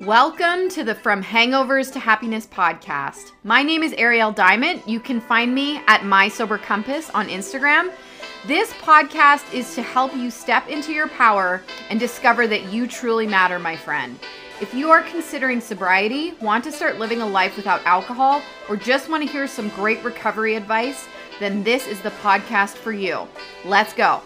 Welcome to the From Hangovers to Happiness podcast. My name is Ariel Diamond. You can find me at My Sober Compass on Instagram. This podcast is to help you step into your power and discover that you truly matter, my friend. If you are considering sobriety, want to start living a life without alcohol, or just want to hear some great recovery advice, then this is the podcast for you. Let's go.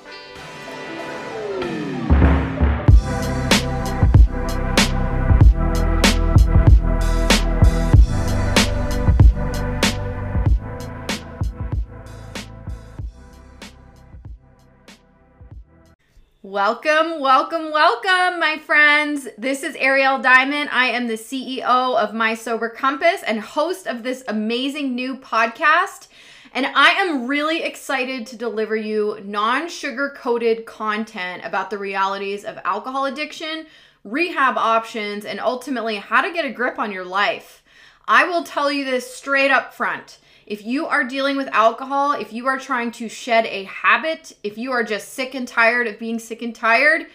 Welcome, welcome, welcome, my friends. This is Ariel Diamond. I am the CEO of My Sober Compass and host of this amazing new podcast. And I am really excited to deliver you non sugar coated content about the realities of alcohol addiction, rehab options, and ultimately how to get a grip on your life. I will tell you this straight up front. If you are dealing with alcohol, if you are trying to shed a habit, if you are just sick and tired of being sick and tired,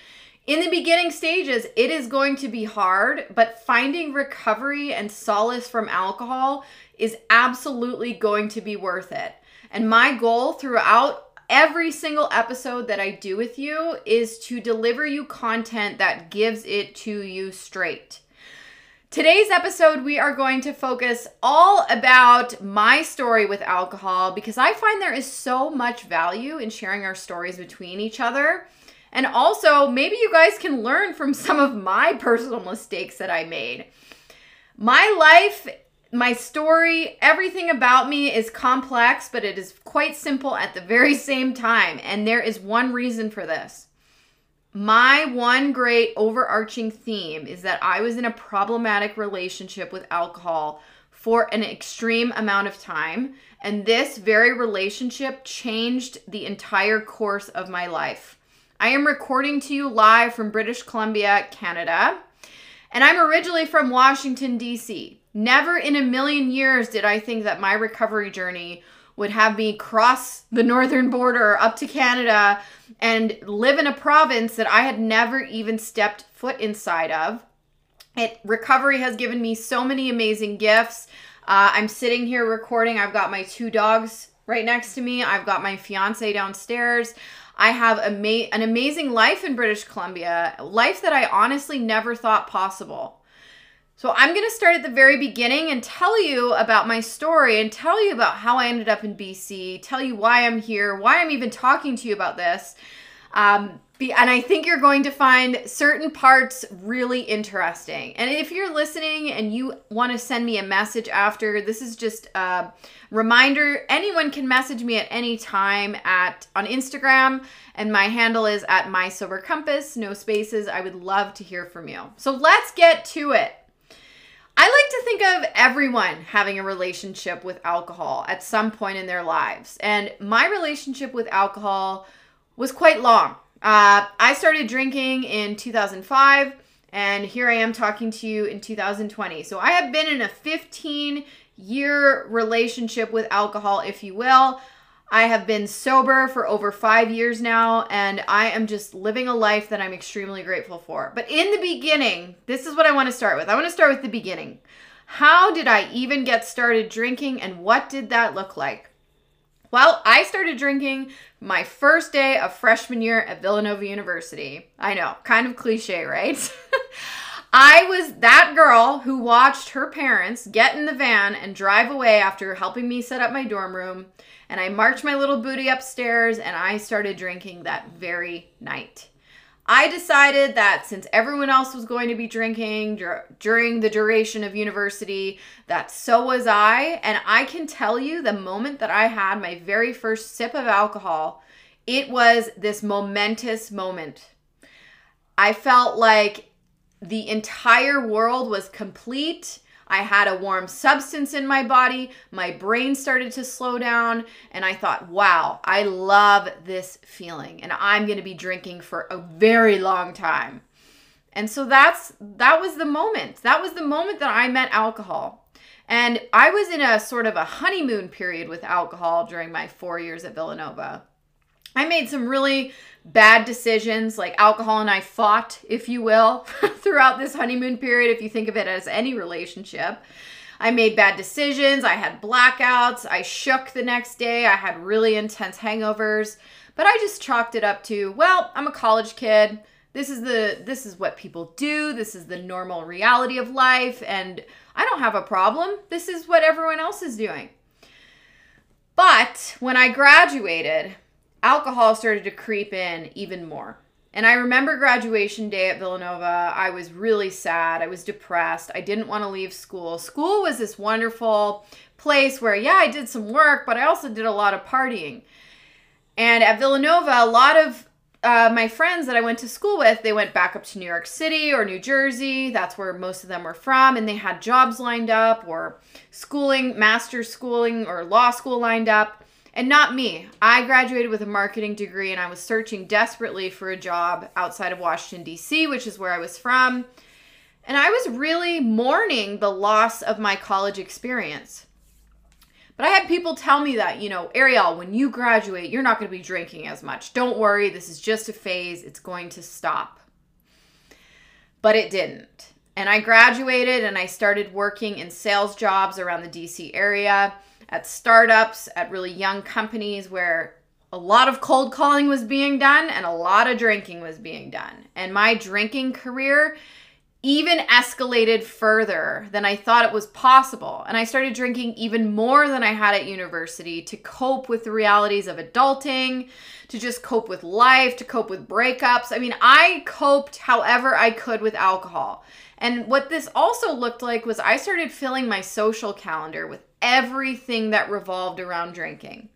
in the beginning stages, it is going to be hard, but finding recovery and solace from alcohol is absolutely going to be worth it. And my goal throughout every single episode that I do with you is to deliver you content that gives it to you straight. Today's episode, we are going to focus all about my story with alcohol because I find there is so much value in sharing our stories between each other. And also, maybe you guys can learn from some of my personal mistakes that I made. My life, my story, everything about me is complex, but it is quite simple at the very same time. And there is one reason for this my one great overarching theme is that I was in a problematic relationship with alcohol for an extreme amount of time. And this very relationship changed the entire course of my life. I am recording to you live from British Columbia, Canada. And I'm originally from Washington, D.C. Never in a million years did I think that my recovery journey would have me cross the northern border up to Canada and live in a province that I had never even stepped foot inside of. It recovery has given me so many amazing gifts. Uh, I'm sitting here recording. I've got my two dogs right next to me. I've got my fiance downstairs. I have ama- an amazing life in British Columbia, life that I honestly never thought possible. So I'm going to start at the very beginning and tell you about my story and tell you about how I ended up in BC, tell you why I'm here, why I'm even talking to you about this. Um, and I think you're going to find certain parts really interesting. And if you're listening and you want to send me a message after, this is just a reminder. Anyone can message me at any time at on Instagram, and my handle is at my sober compass, no spaces. I would love to hear from you. So let's get to it. I like to think of everyone having a relationship with alcohol at some point in their lives. And my relationship with alcohol was quite long. Uh, I started drinking in 2005, and here I am talking to you in 2020. So I have been in a 15 year relationship with alcohol, if you will. I have been sober for over five years now, and I am just living a life that I'm extremely grateful for. But in the beginning, this is what I want to start with. I want to start with the beginning. How did I even get started drinking, and what did that look like? Well, I started drinking my first day of freshman year at Villanova University. I know, kind of cliche, right? I was that girl who watched her parents get in the van and drive away after helping me set up my dorm room and I marched my little booty upstairs and I started drinking that very night. I decided that since everyone else was going to be drinking dur- during the duration of university, that so was I. And I can tell you the moment that I had my very first sip of alcohol, it was this momentous moment. I felt like the entire world was complete. I had a warm substance in my body. My brain started to slow down. And I thought, wow, I love this feeling. And I'm going to be drinking for a very long time. And so that's that was the moment. That was the moment that I met alcohol. And I was in a sort of a honeymoon period with alcohol during my 4 years at Villanova. I made some really bad decisions, like alcohol and I fought, if you will, throughout this honeymoon period, if you think of it as any relationship. I made bad decisions. I had blackouts. I shook the next day. I had really intense hangovers. But I just chalked it up to, well, I'm a college kid. This is the this is what people do. This is the normal reality of life and I don't have a problem. This is what everyone else is doing. But when I graduated, alcohol started to creep in even more. And I remember graduation day at Villanova. I was really sad. I was depressed. I didn't want to leave school. School was this wonderful place where, yeah, I did some work, but I also did a lot of partying. And at Villanova, a lot of uh, my friends that I went to school with, they went back up to New York City or New Jersey. That's where most of them were from. And they had jobs lined up or schooling, master's schooling or law school lined up. And not me. I graduated with a marketing degree and I was searching desperately for a job outside of Washington, D.C., which is where I was from. And I was really mourning the loss of my college experience. But I had people tell me that, you know, Ariel, when you graduate, you're not going to be drinking as much. Don't worry, this is just a phase, it's going to stop. But it didn't. And I graduated and I started working in sales jobs around the DC area, at startups, at really young companies where a lot of cold calling was being done and a lot of drinking was being done. And my drinking career even escalated further than I thought it was possible. And I started drinking even more than I had at university to cope with the realities of adulting, to just cope with life, to cope with breakups. I mean, I coped however I could with alcohol. And what this also looked like was I started filling my social calendar with everything that revolved around drinking.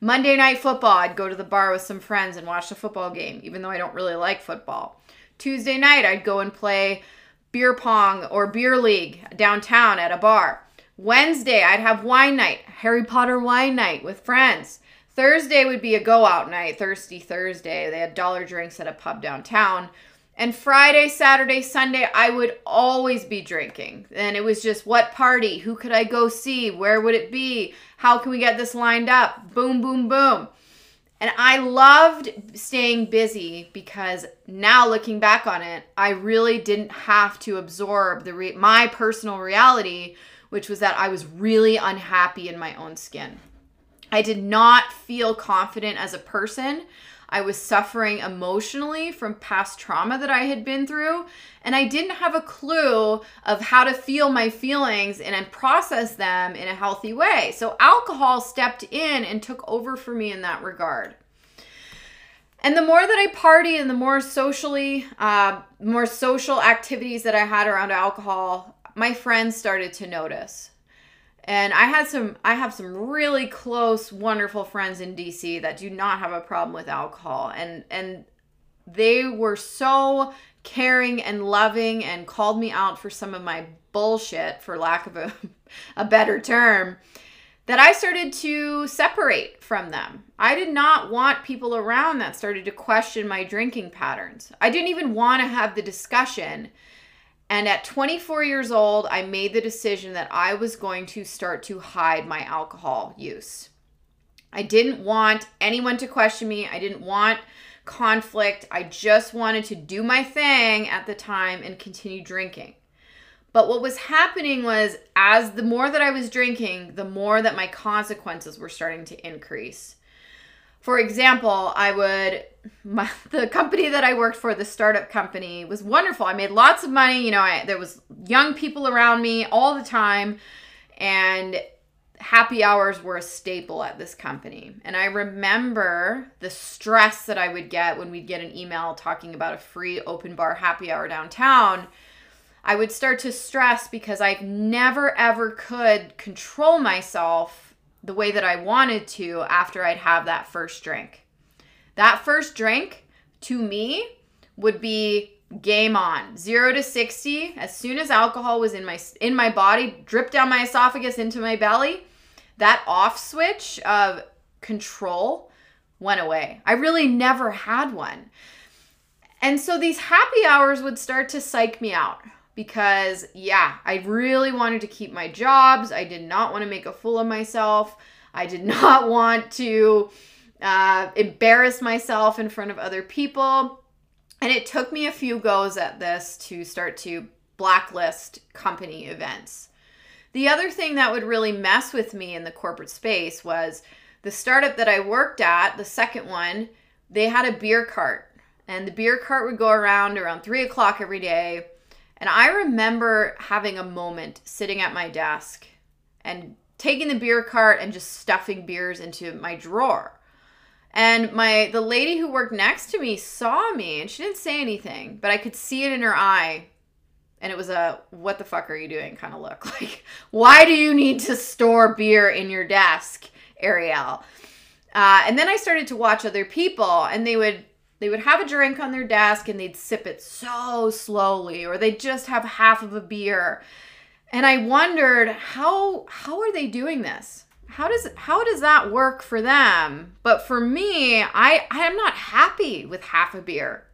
Monday night football, I'd go to the bar with some friends and watch the football game, even though I don't really like football. Tuesday night, I'd go and play beer pong or beer league downtown at a bar. Wednesday, I'd have wine night, Harry Potter wine night with friends. Thursday would be a go out night, Thirsty Thursday. They had dollar drinks at a pub downtown. And Friday, Saturday, Sunday, I would always be drinking. And it was just what party? Who could I go see? Where would it be? How can we get this lined up? Boom, boom, boom. And I loved staying busy because now looking back on it, I really didn't have to absorb the re- my personal reality, which was that I was really unhappy in my own skin. I did not feel confident as a person. I was suffering emotionally from past trauma that I had been through, and I didn't have a clue of how to feel my feelings and process them in a healthy way. So, alcohol stepped in and took over for me in that regard. And the more that I party and the more socially, uh, more social activities that I had around alcohol, my friends started to notice and I had some I have some really close wonderful friends in DC that do not have a problem with alcohol and and they were so caring and loving and called me out for some of my bullshit for lack of a, a better term that I started to separate from them. I did not want people around that started to question my drinking patterns. I didn't even want to have the discussion and at 24 years old, I made the decision that I was going to start to hide my alcohol use. I didn't want anyone to question me. I didn't want conflict. I just wanted to do my thing at the time and continue drinking. But what was happening was, as the more that I was drinking, the more that my consequences were starting to increase for example, I would my, the company that I worked for, the startup company, was wonderful. I made lots of money. You know, I, there was young people around me all the time, and happy hours were a staple at this company. And I remember the stress that I would get when we'd get an email talking about a free open bar happy hour downtown. I would start to stress because I never ever could control myself the way that I wanted to after I'd have that first drink. That first drink to me would be game on. 0 to 60 as soon as alcohol was in my in my body, dripped down my esophagus into my belly, that off switch of control went away. I really never had one. And so these happy hours would start to psych me out because, yeah, I really wanted to keep my jobs. I did not want to make a fool of myself. I did not want to uh, embarrass myself in front of other people. And it took me a few goes at this to start to blacklist company events. The other thing that would really mess with me in the corporate space was the startup that I worked at, the second one, they had a beer cart. And the beer cart would go around around three o'clock every day. And I remember having a moment sitting at my desk and taking the beer cart and just stuffing beers into my drawer. And my the lady who worked next to me saw me and she didn't say anything, but I could see it in her eye. And it was a what the fuck are you doing kind of look. Like, why do you need to store beer in your desk, Ariel? Uh, and then I started to watch other people and they would they would have a drink on their desk and they'd sip it so slowly or they'd just have half of a beer. And I wondered how how are they doing this? How does how does that work for them but for me i i am not happy with half a beer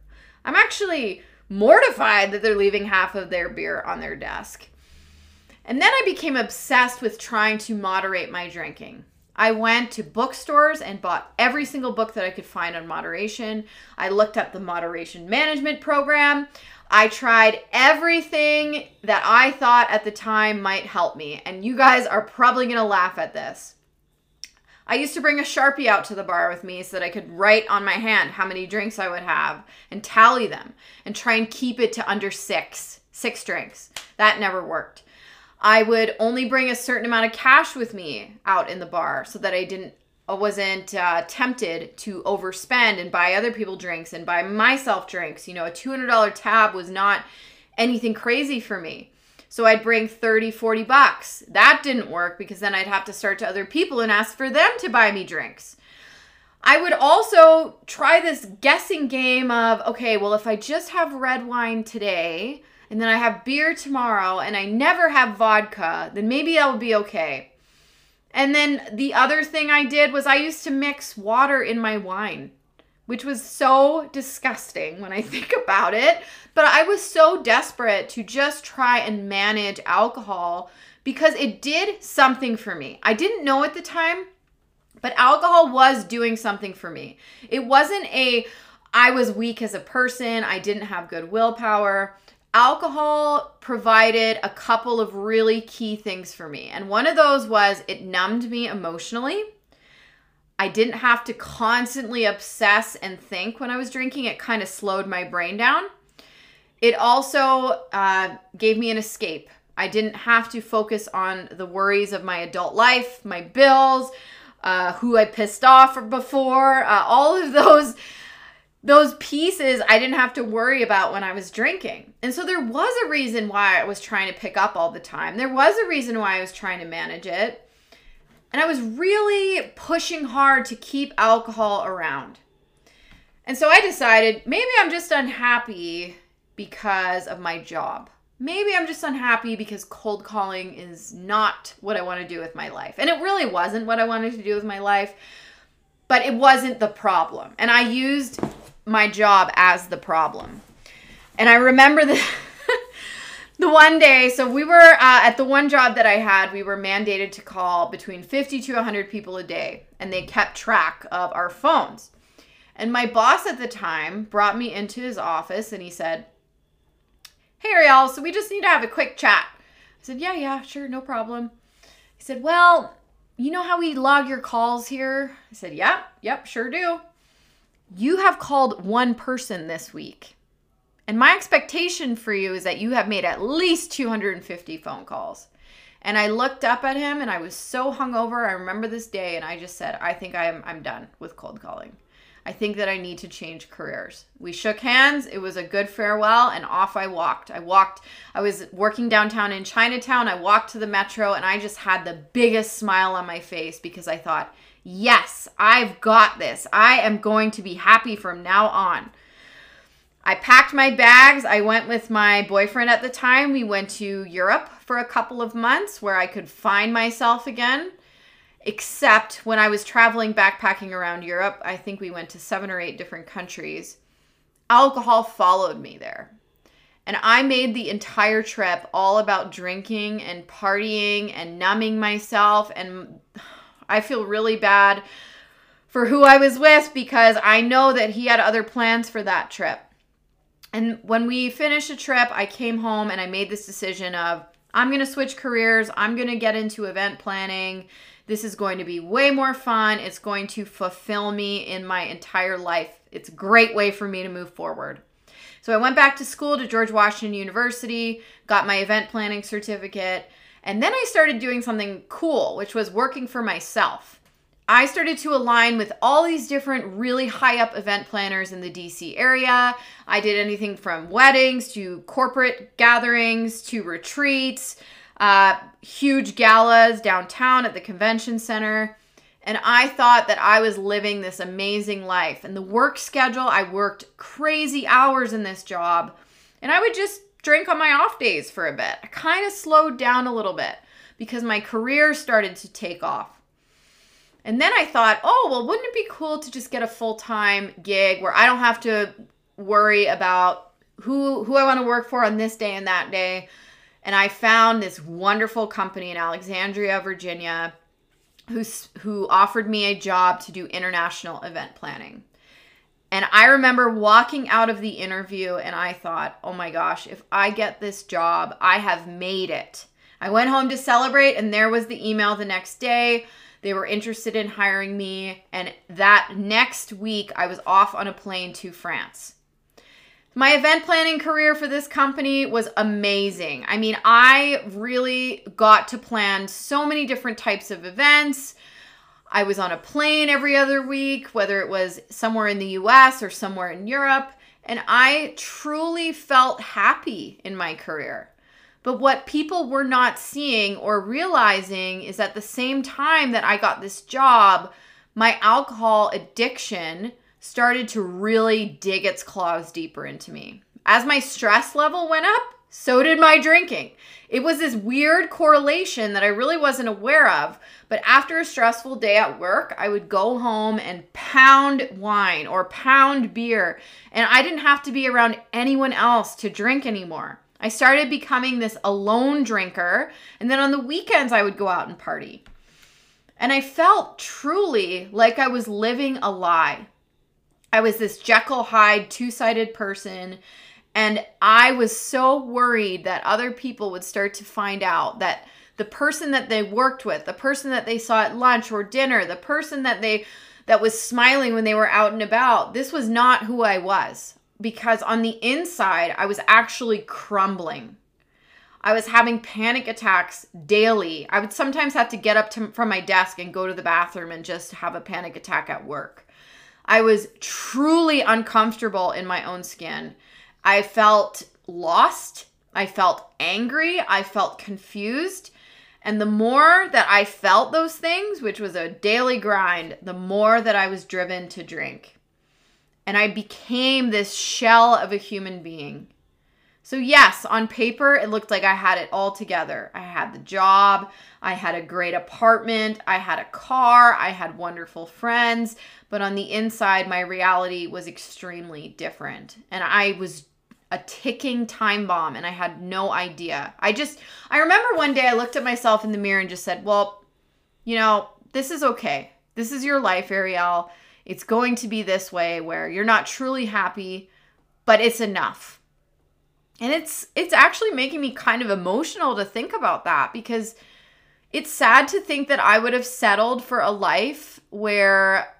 i'm actually mortified that they're leaving half of their beer on their desk and then i became obsessed with trying to moderate my drinking I went to bookstores and bought every single book that I could find on moderation. I looked up the moderation management program. I tried everything that I thought at the time might help me. And you guys are probably to laugh at this. I used to bring a Sharpie out to the bar with me so that I could write on my hand how many drinks I would have and tally them and try and keep it to under six, six drinks. That never worked. I would only bring a certain amount of cash with me out in the bar so that I didn't wasn't uh, tempted to overspend and buy other people drinks and buy myself drinks. You know, a $200 tab was not anything crazy for me. So I'd bring 30, 40 bucks. That didn't work because then I'd have to start to other people and ask for them to buy me drinks. I would also try this guessing game of okay, well, if I just have red wine today and then I have beer tomorrow and I never have vodka, then maybe will be okay. And then the other thing I did was I used to mix water in my wine, which was so disgusting when I think about it. But I was so desperate to just try and manage alcohol because it did something for me. I didn't know at the time, but alcohol was doing something for me. It wasn't a I was weak as a person, I didn't have good willpower alcohol provided a couple of really key things for me. And one of those was it numbed me emotionally. I didn't have to constantly obsess and think when I was drinking. It kind of slowed my brain down. It also uh, gave me an escape. I didn't have to focus on the worries of my adult life, my bills, uh, who I pissed off before, uh, all of those those pieces I didn't have to worry about when I was drinking. And so there was a reason why I was trying to pick up all the time. There was a reason why I was trying to manage it. And I was really pushing hard to keep alcohol around. And so I decided maybe I'm just unhappy because of my job. Maybe I'm just unhappy because cold calling is not what I want to do with my life. And it really wasn't what I wanted to do with my life, but it wasn't the problem. And I used my job as the problem. And I remember the the one day, so we were uh, at the one job that I had, we were mandated to call between 50 to 100 people a day, and they kept track of our phones. And my boss at the time brought me into his office and he said, Hey, Ariel, so we just need to have a quick chat. I said, Yeah, yeah, sure, no problem. He said, Well, you know how we log your calls here? I said, Yep, yep, sure do you have called one person this week. And my expectation for you is that you have made at least 250 phone calls. And I looked up at him and I was so hungover. I remember this day and I just said, I think I'm I'm done with cold calling. I think that I need to change careers. We shook hands. It was a good farewell and off I walked. I walked, I was working downtown in Chinatown. I walked to the metro and I just had the biggest smile on my face because I thought, Yes, I've got this. I am going to be happy from now on. I packed my bags. I went with my boyfriend at the time. We went to Europe for a couple of months where I could find myself again. Except when I was traveling backpacking around Europe, I think we went to seven or eight different countries. Alcohol followed me there. And I made the entire trip all about drinking and partying and numbing myself. And I feel really bad for who I was with because I know that he had other plans for that trip. And when we finished the trip, I came home and I made this decision of I'm going to switch careers. I'm going to get into event planning. This is going to be way more fun. It's going to fulfill me in my entire life. It's a great way for me to move forward. So I went back to school to George Washington University, got my event planning certificate, and then I started doing something cool, which was working for myself. I started to align with all these different really high up event planners in the DC area. I did anything from weddings to corporate gatherings to retreats, uh, huge galas downtown at the convention center. And I thought that I was living this amazing life. And the work schedule, I worked crazy hours in this job. And I would just drink on my off days for a bit. I kind of slowed down a little bit because my career started to take off. And then I thought, oh, well, wouldn't it be cool to just get a full time gig where I don't have to worry about who who I want to work for on this day and that day. And I found this wonderful company in Alexandria, Virginia, who who offered me a job to do international event planning. And I remember walking out of the interview and I thought, "Oh my gosh, if I get this job, I have made it." I went home to celebrate and there was the email the next day they were interested in hiring me. And that next week, I was off on a plane to France. My event planning career for this company was amazing. I mean, I really got to plan so many different types of events. I was on a plane every other week, whether it was somewhere in the US or somewhere in Europe, and I truly felt happy in my career. But what people were not seeing or realizing is at the same time that I got this job, my alcohol addiction started to really dig its claws deeper into me. As my stress level went up, so did my drinking. It was this weird correlation that I really wasn't aware of. But after a stressful day at work, I would go home and pound wine or pound beer. And I didn't have to be around anyone else to drink anymore. I started becoming this alone drinker. And then on the weekends, I would go out and party. And I felt truly like I was living a lie. I was this Jekyll Hyde two sided person. And I was so worried that other people would start to find out that the person that they worked with, the person that they saw at lunch or dinner, the person that they that was smiling when they were out and about, this was not who I was because on the inside, I was actually crumbling. I was having panic attacks daily. I would sometimes have to get up to, from my desk and go to the bathroom and just have a panic attack at work. I was truly uncomfortable in my own skin. I felt lost. I felt angry. I felt confused. And the more that I felt those things, which was a daily grind, the more that I was driven to drink and I became this shell of a human being. So, yes, on paper, it looked like I had it all together. I had the job, I had a great apartment, I had a car, I had wonderful friends, but on the inside, my reality was extremely different. And I was a ticking time bomb and I had no idea. I just, I remember one day I looked at myself in the mirror and just said, well, you know, this is okay. This is your life, Ariel. It's going to be this way where you're not truly happy, but it's enough. And it's it's actually making me kind of emotional to think about that because it's sad to think that I would have settled for a life where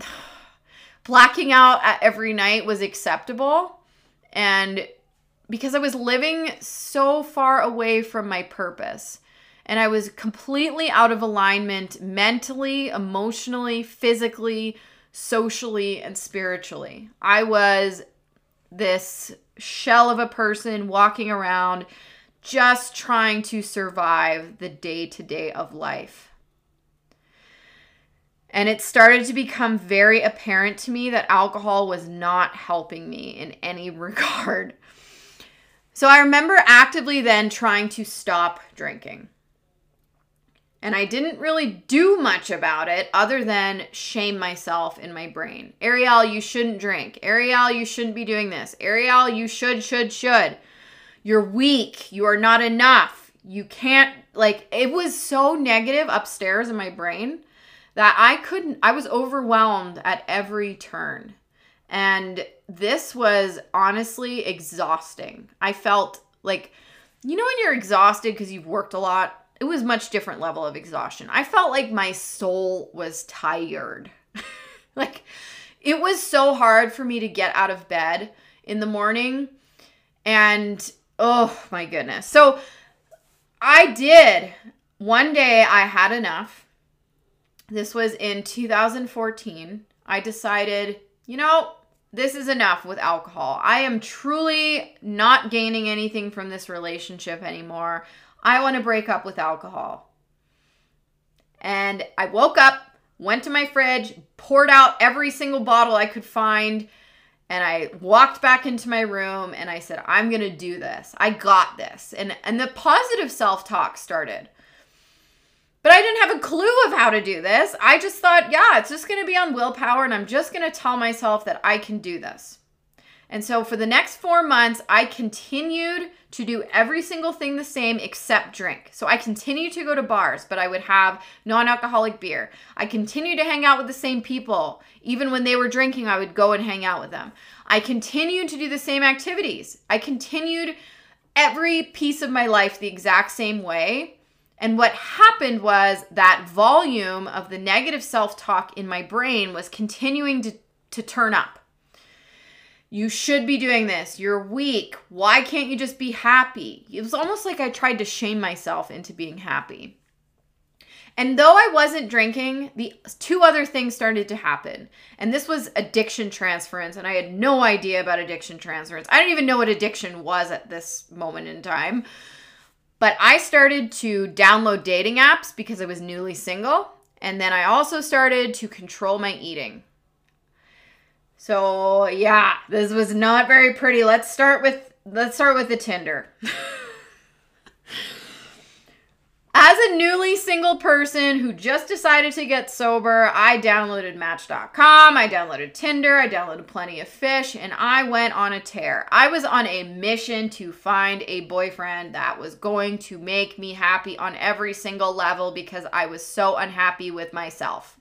blacking out every night was acceptable and because I was living so far away from my purpose and I was completely out of alignment mentally, emotionally, physically, socially, and spiritually. I was this shell of a person walking around just trying to survive the day to day of life. And it started to become very apparent to me that alcohol was not helping me in any regard. So I remember actively then trying to stop drinking. And I didn't really do much about it other than shame myself in my brain. Ariel, you shouldn't drink. Ariel, you shouldn't be doing this. Ariel, you should, should, should. You're weak. You are not enough. You can't, like, it was so negative upstairs in my brain that I couldn't, I was overwhelmed at every turn. And this was honestly exhausting. I felt like, you know, when you're exhausted because you've worked a lot, it was much different level of exhaustion. I felt like my soul was tired. like it was so hard for me to get out of bed in the morning. And oh my goodness. So I did. One day I had enough. This was in 2014. I decided, you know, this is enough with alcohol. I am truly not gaining anything from this relationship anymore. I want to break up with alcohol. And I woke up, went to my fridge, poured out every single bottle I could find, and I walked back into my room and I said, I'm going to do this. I got this. And and the positive self-talk started. But I didn't have a clue of how to do this. I just thought, yeah, it's just going to be on willpower and I'm just going to tell myself that I can do this. And so for the next four months, I continued to do every single thing the same except drink. So I continued to go to bars, but I would have non alcoholic beer. I continued to hang out with the same people. Even when they were drinking, I would go and hang out with them. I continued to do the same activities. I continued every piece of my life the exact same way. And what happened was that volume of the negative self talk in my brain was continuing to, to turn up. You should be doing this. You're weak. Why can't you just be happy? It was almost like I tried to shame myself into being happy. And though I wasn't drinking, the two other things started to happen. And this was addiction transference. And I had no idea about addiction transference. I didn't even know what addiction was at this moment in time. But I started to download dating apps because I was newly single. And then I also started to control my eating. So, yeah, this was not very pretty. Let's start with let's start with the Tinder. As a newly single person who just decided to get sober, I downloaded Match.com, I downloaded Tinder, I downloaded Plenty of Fish, and I went on a tear. I was on a mission to find a boyfriend that was going to make me happy on every single level because I was so unhappy with myself.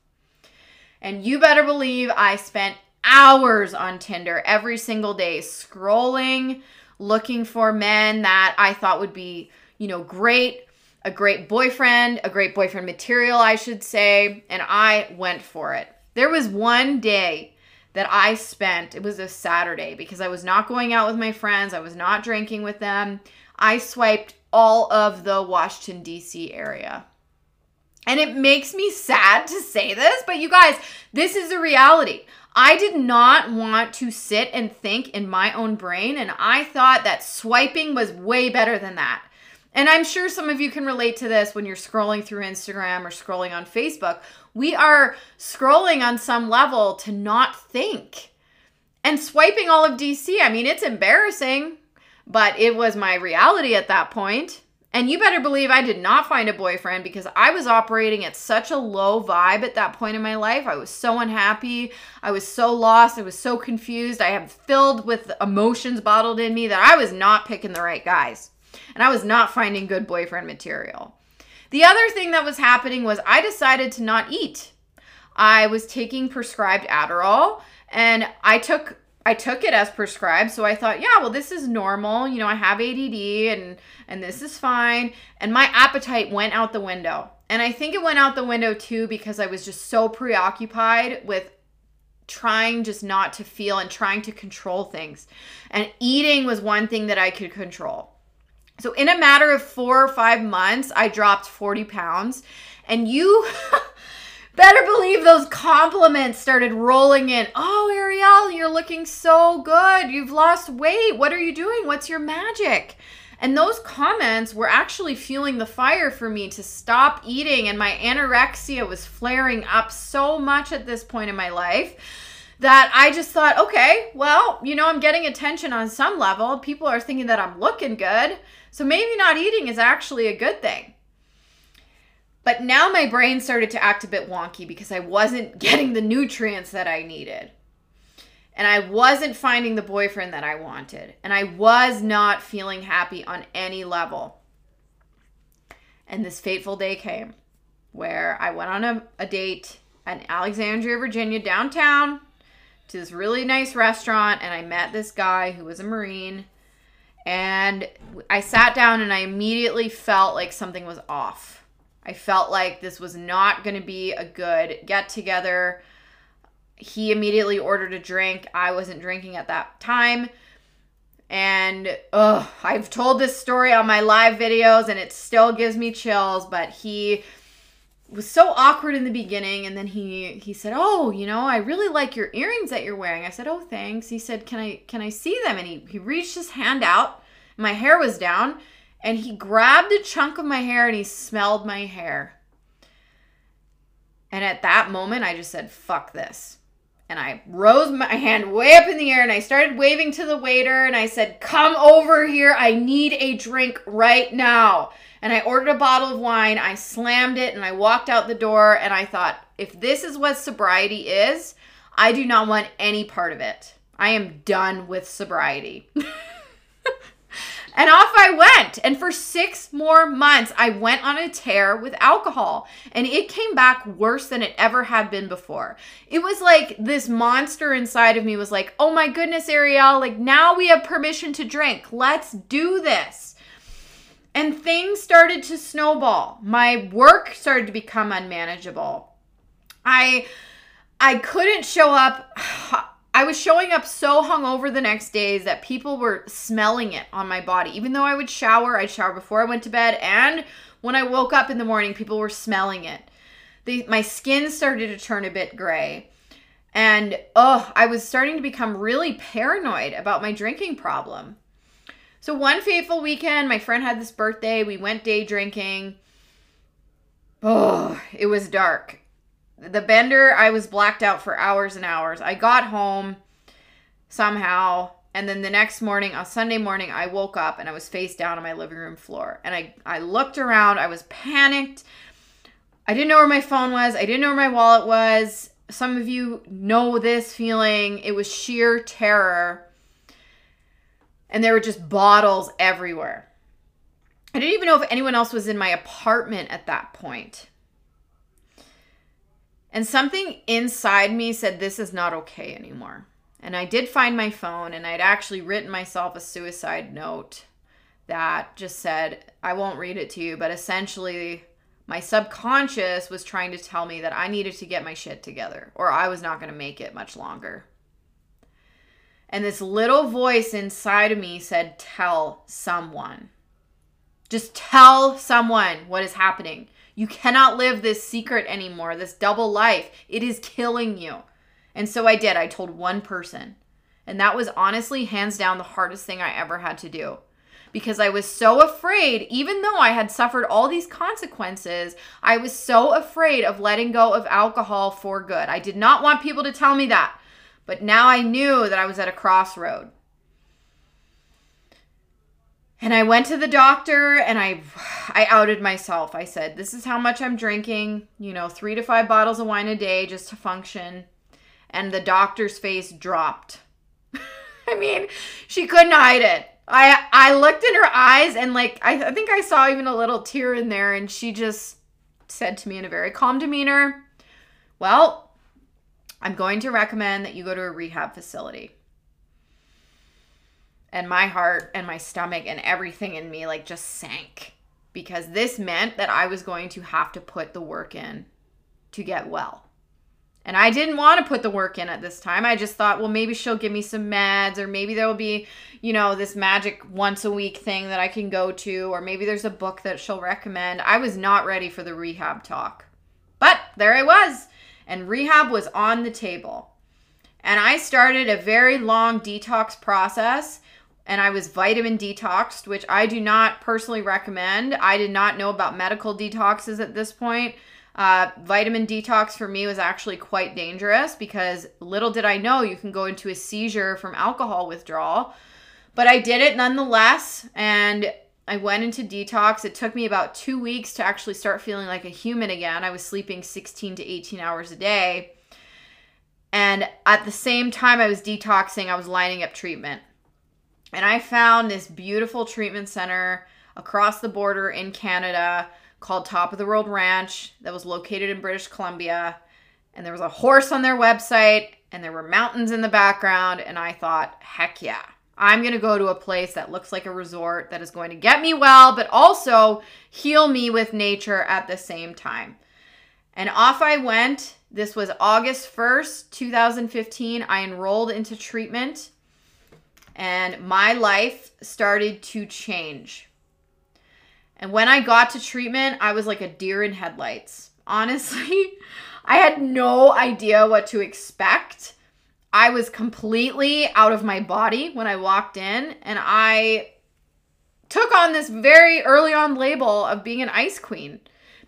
And you better believe I spent hours on Tinder every single day, scrolling, looking for men that I thought would be, you know, great, a great boyfriend, a great boyfriend material, I should say, and I went for it. There was one day that I spent, it was a Saturday because I was not going out with my friends, I was not drinking with them. I swiped all of the Washington, D.C. area. And it makes me sad to say this, but you guys, this is the reality. I did not want to sit and think in my own brain, and I thought that swiping was way better than that. And I'm sure some of you can relate to this when you're scrolling through Instagram or scrolling on Facebook. We are scrolling on some level to not think. And swiping all of DC, I mean, it's embarrassing, but it was my reality at that point. And you better believe I did not find a boyfriend because I was operating at such a low vibe at that point in my life. I was so unhappy. I was so lost. I was so confused. I am filled with emotions bottled in me that I was not picking the right guys. And I was not finding good boyfriend material. The other thing that was happening was I decided to not eat. I was taking prescribed Adderall and I took I took it as prescribed, so I thought, yeah, well, this is normal. You know, I have ADD and and this is fine. And my appetite went out the window. And I think it went out the window too because I was just so preoccupied with trying just not to feel and trying to control things. And eating was one thing that I could control. So in a matter of 4 or 5 months, I dropped 40 pounds. And you Better believe those compliments started rolling in. Oh, Ariel, you're looking so good. You've lost weight. What are you doing? What's your magic? And those comments were actually fueling the fire for me to stop eating. And my anorexia was flaring up so much at this point in my life that I just thought, okay, well, you know, I'm getting attention on some level. People are thinking that I'm looking good. So maybe not eating is actually a good thing. But now my brain started to act a bit wonky because I wasn't getting the nutrients that I needed. And I wasn't finding the boyfriend that I wanted. And I was not feeling happy on any level. And this fateful day came where I went on a, a date in Alexandria, Virginia, downtown, to this really nice restaurant, and I met this guy who was a Marine. And I sat down and I immediately felt like something was off. I felt like this was not going to be a good get together. He immediately ordered a drink. I wasn't drinking at that time. And I've told this story on my live videos and it still gives me chills, but he was so awkward in the beginning and then he he said oh you know i really like your earrings that you're wearing. I said oh thanks. He said can i can i see them? And he, he reached his hand out. My hair was down and he grabbed a chunk of my hair and he smelled my hair. And at that moment i just said fuck this. And i rose my hand way up in the air and i started waving to the waiter and i said come over here. I need a drink right now and I ordered a bottle of wine. I slammed it and I walked out the door and I thought, if this is what sobriety is, I do not want any part of it. I am done with sobriety. and off I went. And for six more months, I went on a tear with alcohol. And it came back worse than it ever had been before. It was like this monster inside of me was like, oh my goodness, Ariel, like now we have permission to drink. Let's do this. And things started to snowball. My work started to become unmanageable. I I couldn't show up I was showing up so hungover the next days that people were smelling it on my body. Even though I would shower, I'd shower before I went to bed, and when I woke up in the morning, people were smelling it. My skin started to turn a bit gray. And oh, I was starting to become really paranoid about my drinking problem. So one fateful weekend, my friend had this birthday. We went day drinking. Oh, it was dark. The bender, I was blacked out for hours and hours. I got home somehow, and then the next morning, on Sunday morning, I woke up and I was face down on my living room floor. And I, I looked around, I was panicked. I didn't know where my phone was, I didn't know where my wallet was. Some of you know this feeling. It was sheer terror and there were just bottles everywhere. I didn't even know if anyone else was in my apartment at that point. And something inside me said, This is not okay anymore. And I did find my phone, and I'd actually written myself a suicide note that just said, I won't read it to you, but essentially, my subconscious was trying to tell me that I needed to get my shit together or I was not going to make it much longer. And this little voice inside of me said, Tell someone. Just tell someone what is happening. You cannot live this secret anymore, this double life. It is killing you. And so I did. I told one person. And that was honestly, hands down, the hardest thing I ever had to do. Because I was so afraid, even though I had suffered all these consequences, I was so afraid of letting go of alcohol for good. I did not want people to tell me that. But now I knew that I was at a crossroad. And I went to the doctor and I I outed myself. I said, "This is how much I'm drinking, you know, 3 to 5 bottles of wine a day just to function." And the doctor's face dropped. I mean, she couldn't hide it. I I looked in her eyes and like I, I think I saw even a little tear in there and she just said to me in a very calm demeanor, "Well, I'm going to recommend that you go to a rehab facility. And my heart and my stomach and everything in me like just sank because this meant that I was going to have to put the work in to get well. And I didn't want to put the work in at this time. I just thought, well, maybe she'll give me some meds, or maybe there will be, you know, this magic once a week thing that I can go to, or maybe there's a book that she'll recommend. I was not ready for the rehab talk. But there I was and rehab was on the table. And I started a very long detox process and I was vitamin detoxed, which I do not personally recommend. I did not know about medical detoxes at this point. Uh, vitamin detox for me was actually quite dangerous because little did I know you can go into a seizure from alcohol withdrawal. But I did it nonetheless, and I went into detox. It took me about two weeks to actually start feeling like a human again. I was sleeping 16 to 18 hours a day. And at the same time I was detoxing, I was lining up treatment. And I found this beautiful treatment center across the border in Canada called Top of the World Ranch that was located in British Columbia. and there was a horse on their website and there were mountains in the background and I thought, "Heck yeah. I'm going to go to a place that looks like a resort that is going to get me well, but also heal me with nature at the same time." And off I went. This was August 1st, 2015. I enrolled into treatment and my life started to change. And when I got to treatment, I was like a deer in headlights. Honestly, I had no idea what to expect. I was completely out of my body when I walked in, and I took on this very early on label of being an ice queen.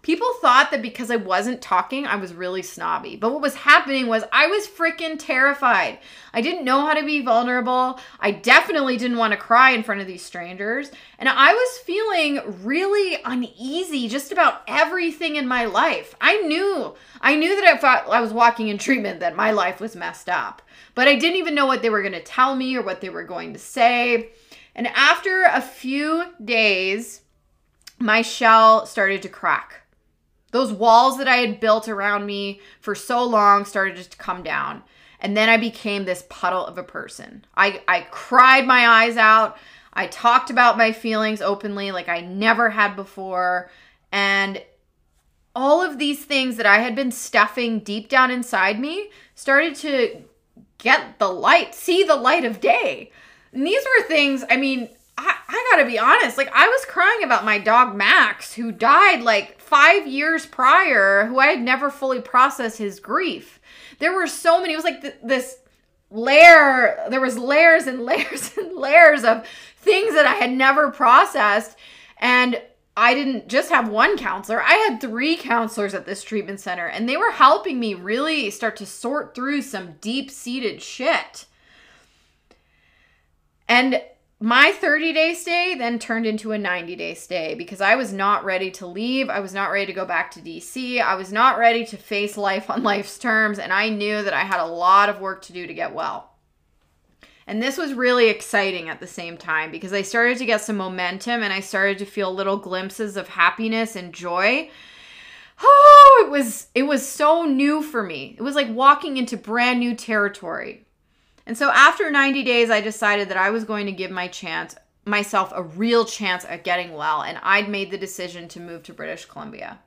People thought that because I wasn't talking, I was really snobby. But what was happening was I was freaking terrified. I didn't know how to be vulnerable. I definitely didn't want to cry in front of these strangers. And I was feeling really uneasy just about everything in my life. I knew, I knew that if I was walking in treatment, that my life was messed up. But I didn't even know what they were going to tell me or what they were going to say. And after a few days, my shell started to crack those walls that I had built around me for so long started to come down. And then I became this puddle of a person. I, I cried my eyes out. I talked about my feelings openly like I never had before. And all of these things that I had been stuffing deep down inside me started to get the light, see the light of day. And these were things, I mean, I, I gotta be honest, like I was crying about my dog Max, who died like five years prior who I had never fully processed his grief. There were so many, it was like th- this layer, there was layers and layers and layers of things that I had never processed. And I didn't just have one counselor. I had three counselors at this treatment center, and they were helping me really start to sort through some deep seated shit. And my 30 day stay then turned into a 90 day stay because I was not ready to leave. I was not ready to go back to DC. I was not ready to face life on life's terms. And I knew that I had a lot of work to do to get well. And this was really exciting at the same time because I started to get some momentum and I started to feel little glimpses of happiness and joy. Oh, it was it was so new for me. It was like walking into brand new territory. And so after 90 days, I decided that I was going to give my chance myself a real chance at getting well and I'd made the decision to move to British Columbia.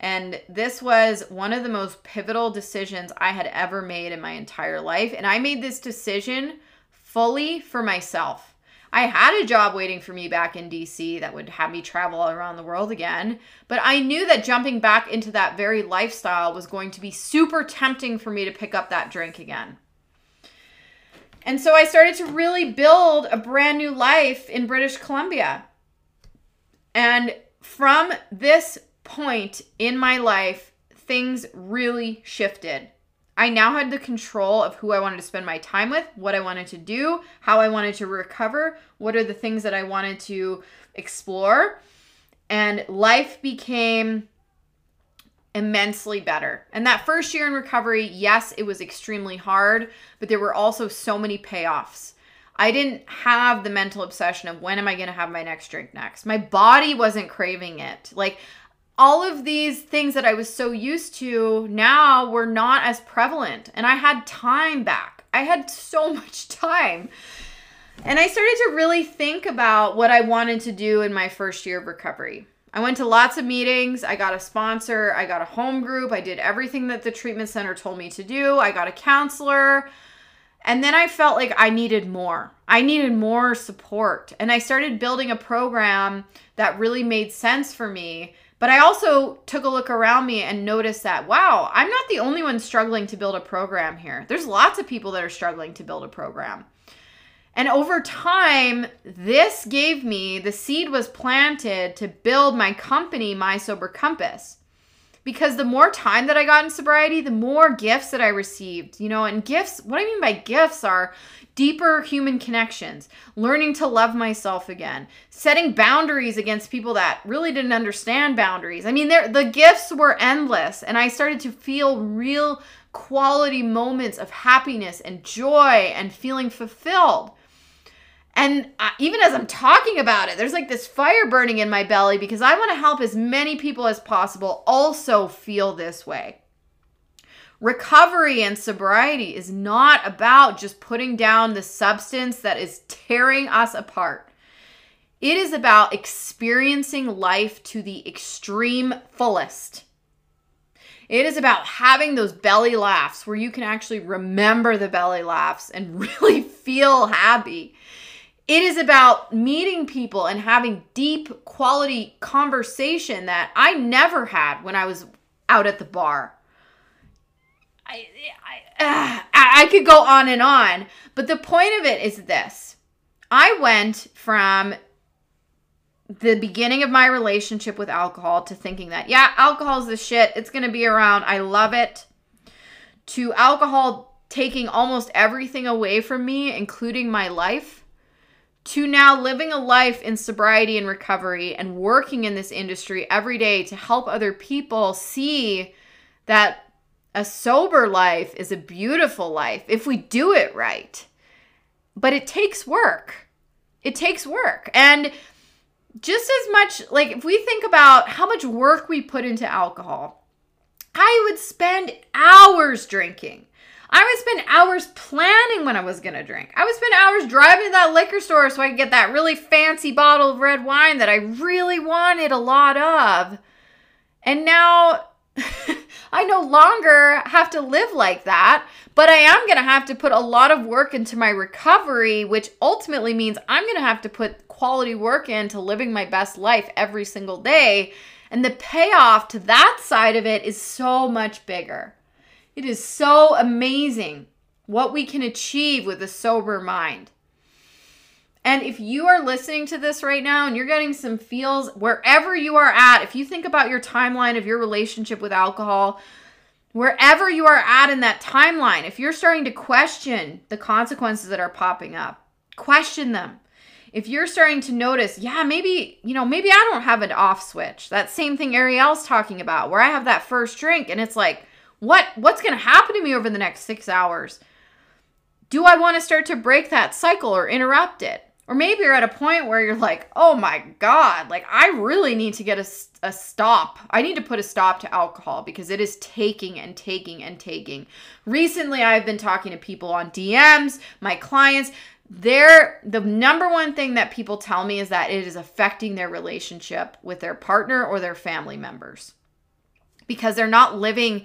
And this was one of the most pivotal decisions I had ever made in my entire life and I made this decision fully for myself. I had a job waiting for me back in DC that would have me travel around the world again, but I knew that jumping back into that very lifestyle was going to be super tempting for me to pick up that drink again. And so I started to really build a brand new life in British Columbia. And from this point in my life, things really shifted. I now had the control of who I wanted to spend my time with, what I wanted to do, how I wanted to recover, what are the things that I wanted to explore. And life became immensely better. And that first year in recovery, yes, it was extremely hard, but there were also so many payoffs. I didn't have the mental obsession of when am I going to have my next drink next. My body wasn't craving it. Like all of these things that I was so used to now were not as prevalent. And I had time back. I had so much time. And I started to really think about what I wanted to do in my first year of recovery. I went to lots of meetings. I got a sponsor. I got a home group. I did everything that the treatment center told me to do. I got a counselor. And then I felt like I needed more. I needed more support. And I started building a program that really made sense for me but I also took a look around me and noticed that, wow, I'm not the only one struggling to build a program here. There's lots of people that are struggling to build a program. And over time, this gave me the seed was planted to build my company, My Sober Compass. Because the more time that I got in sobriety, the more gifts that I received. You know, and gifts, what I mean by gifts are deeper human connections, learning to love myself again, setting boundaries against people that really didn't understand boundaries. I mean, the gifts were endless, and I started to feel real quality moments of happiness and joy and feeling fulfilled. And I, even as I'm talking about it, there's like this fire burning in my belly because I want to help as many people as possible also feel this way. Recovery and sobriety is not about just putting down the substance that is tearing us apart. It is about experiencing life to the extreme fullest. It is about having those belly laughs where you can actually remember the belly laughs and really feel happy. It is about meeting people and having deep quality conversation that I never had when I was out at the bar. I, I, uh, I could go on and on, but the point of it is this I went from the beginning of my relationship with alcohol to thinking that, yeah, alcohol is the shit. It's going to be around. I love it. To alcohol taking almost everything away from me, including my life. To now living a life in sobriety and recovery and working in this industry every day to help other people see that a sober life is a beautiful life if we do it right. But it takes work. It takes work. And just as much, like, if we think about how much work we put into alcohol, I would spend hours drinking. I would spend hours planning when I was going to drink. I would spend hours driving to that liquor store so I could get that really fancy bottle of red wine that I really wanted a lot of. And now I no longer have to live like that, but I am going to have to put a lot of work into my recovery, which ultimately means I'm going to have to put quality work into living my best life every single day. And the payoff to that side of it is so much bigger. It is so amazing what we can achieve with a sober mind. And if you are listening to this right now and you're getting some feels wherever you are at, if you think about your timeline of your relationship with alcohol, wherever you are at in that timeline, if you're starting to question the consequences that are popping up, question them. If you're starting to notice, yeah, maybe, you know, maybe I don't have an off switch. That same thing Ariel's talking about, where I have that first drink and it's like, what what's going to happen to me over the next 6 hours? Do I want to start to break that cycle or interrupt it? Or maybe you're at a point where you're like, oh my God, like I really need to get a, a stop. I need to put a stop to alcohol because it is taking and taking and taking. Recently, I've been talking to people on DMs, my clients. They're the number one thing that people tell me is that it is affecting their relationship with their partner or their family members because they're not living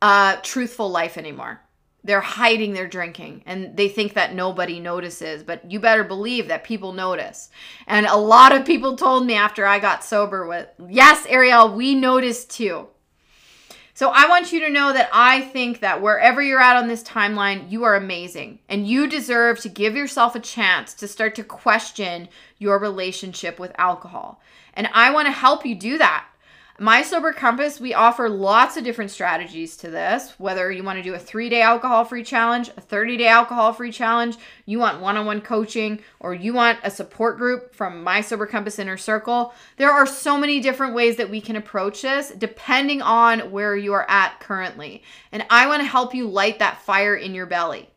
a truthful life anymore. They're hiding their drinking and they think that nobody notices but you better believe that people notice. And a lot of people told me after i got sober with yes ariel we noticed too. So i want you to know that i think that wherever you're at on this timeline you are amazing and you deserve to give yourself a chance to start to question your relationship with alcohol. And i want to help you do that my Sober Compass, we offer lots of different strategies to this. Whether you want to do a three day alcohol free challenge, a 30 day alcohol free challenge, you want one on one coaching, or you want a support group from My Sober Compass Inner Circle, there are so many different ways that we can approach this depending on where you are at currently. And I want to help you light that fire in your belly.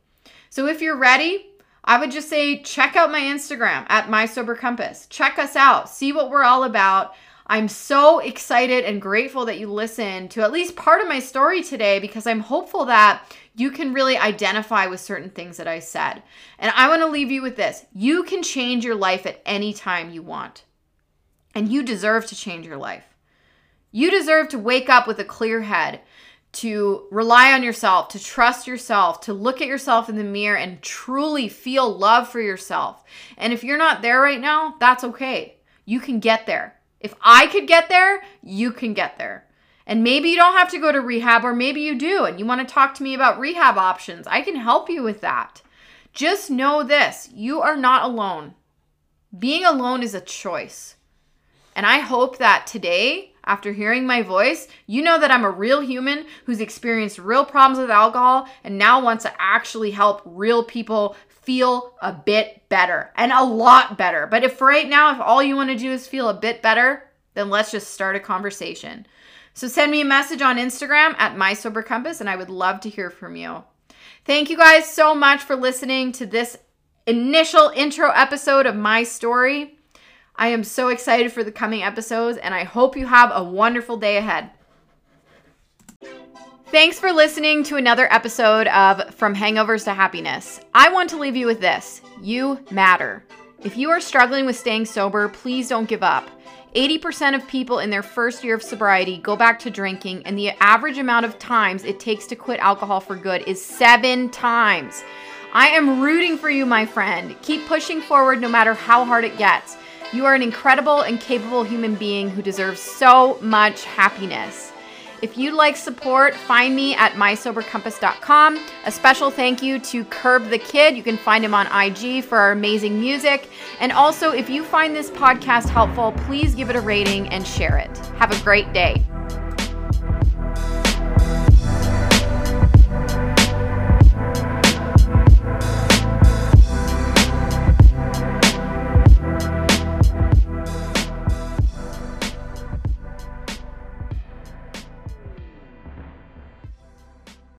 So if you're ready, I would just say check out my Instagram at My Sober Compass. Check us out, see what we're all about. I'm so excited and grateful that you listened to at least part of my story today because I'm hopeful that you can really identify with certain things that I said. And I want to leave you with this you can change your life at any time you want, and you deserve to change your life. You deserve to wake up with a clear head, to rely on yourself, to trust yourself, to look at yourself in the mirror and truly feel love for yourself. And if you're not there right now, that's okay. You can get there. If I could get there, you can get there. And maybe you don't have to go to rehab, or maybe you do, and you want to talk to me about rehab options. I can help you with that. Just know this you are not alone. Being alone is a choice. And I hope that today, after hearing my voice, you know that I'm a real human who's experienced real problems with alcohol and now wants to actually help real people feel a bit better and a lot better. But if right now, if all you want to do is feel a bit better, then let's just start a conversation. So send me a message on Instagram at my sober compass, and I would love to hear from you. Thank you guys so much for listening to this initial intro episode of my story. I am so excited for the coming episodes, and I hope you have a wonderful day ahead. Thanks for listening to another episode of From Hangovers to Happiness. I want to leave you with this you matter. If you are struggling with staying sober, please don't give up. 80% of people in their first year of sobriety go back to drinking, and the average amount of times it takes to quit alcohol for good is seven times. I am rooting for you, my friend. Keep pushing forward no matter how hard it gets. You are an incredible and capable human being who deserves so much happiness. If you'd like support, find me at mysobercompass.com. A special thank you to Curb the Kid. You can find him on IG for our amazing music. And also, if you find this podcast helpful, please give it a rating and share it. Have a great day.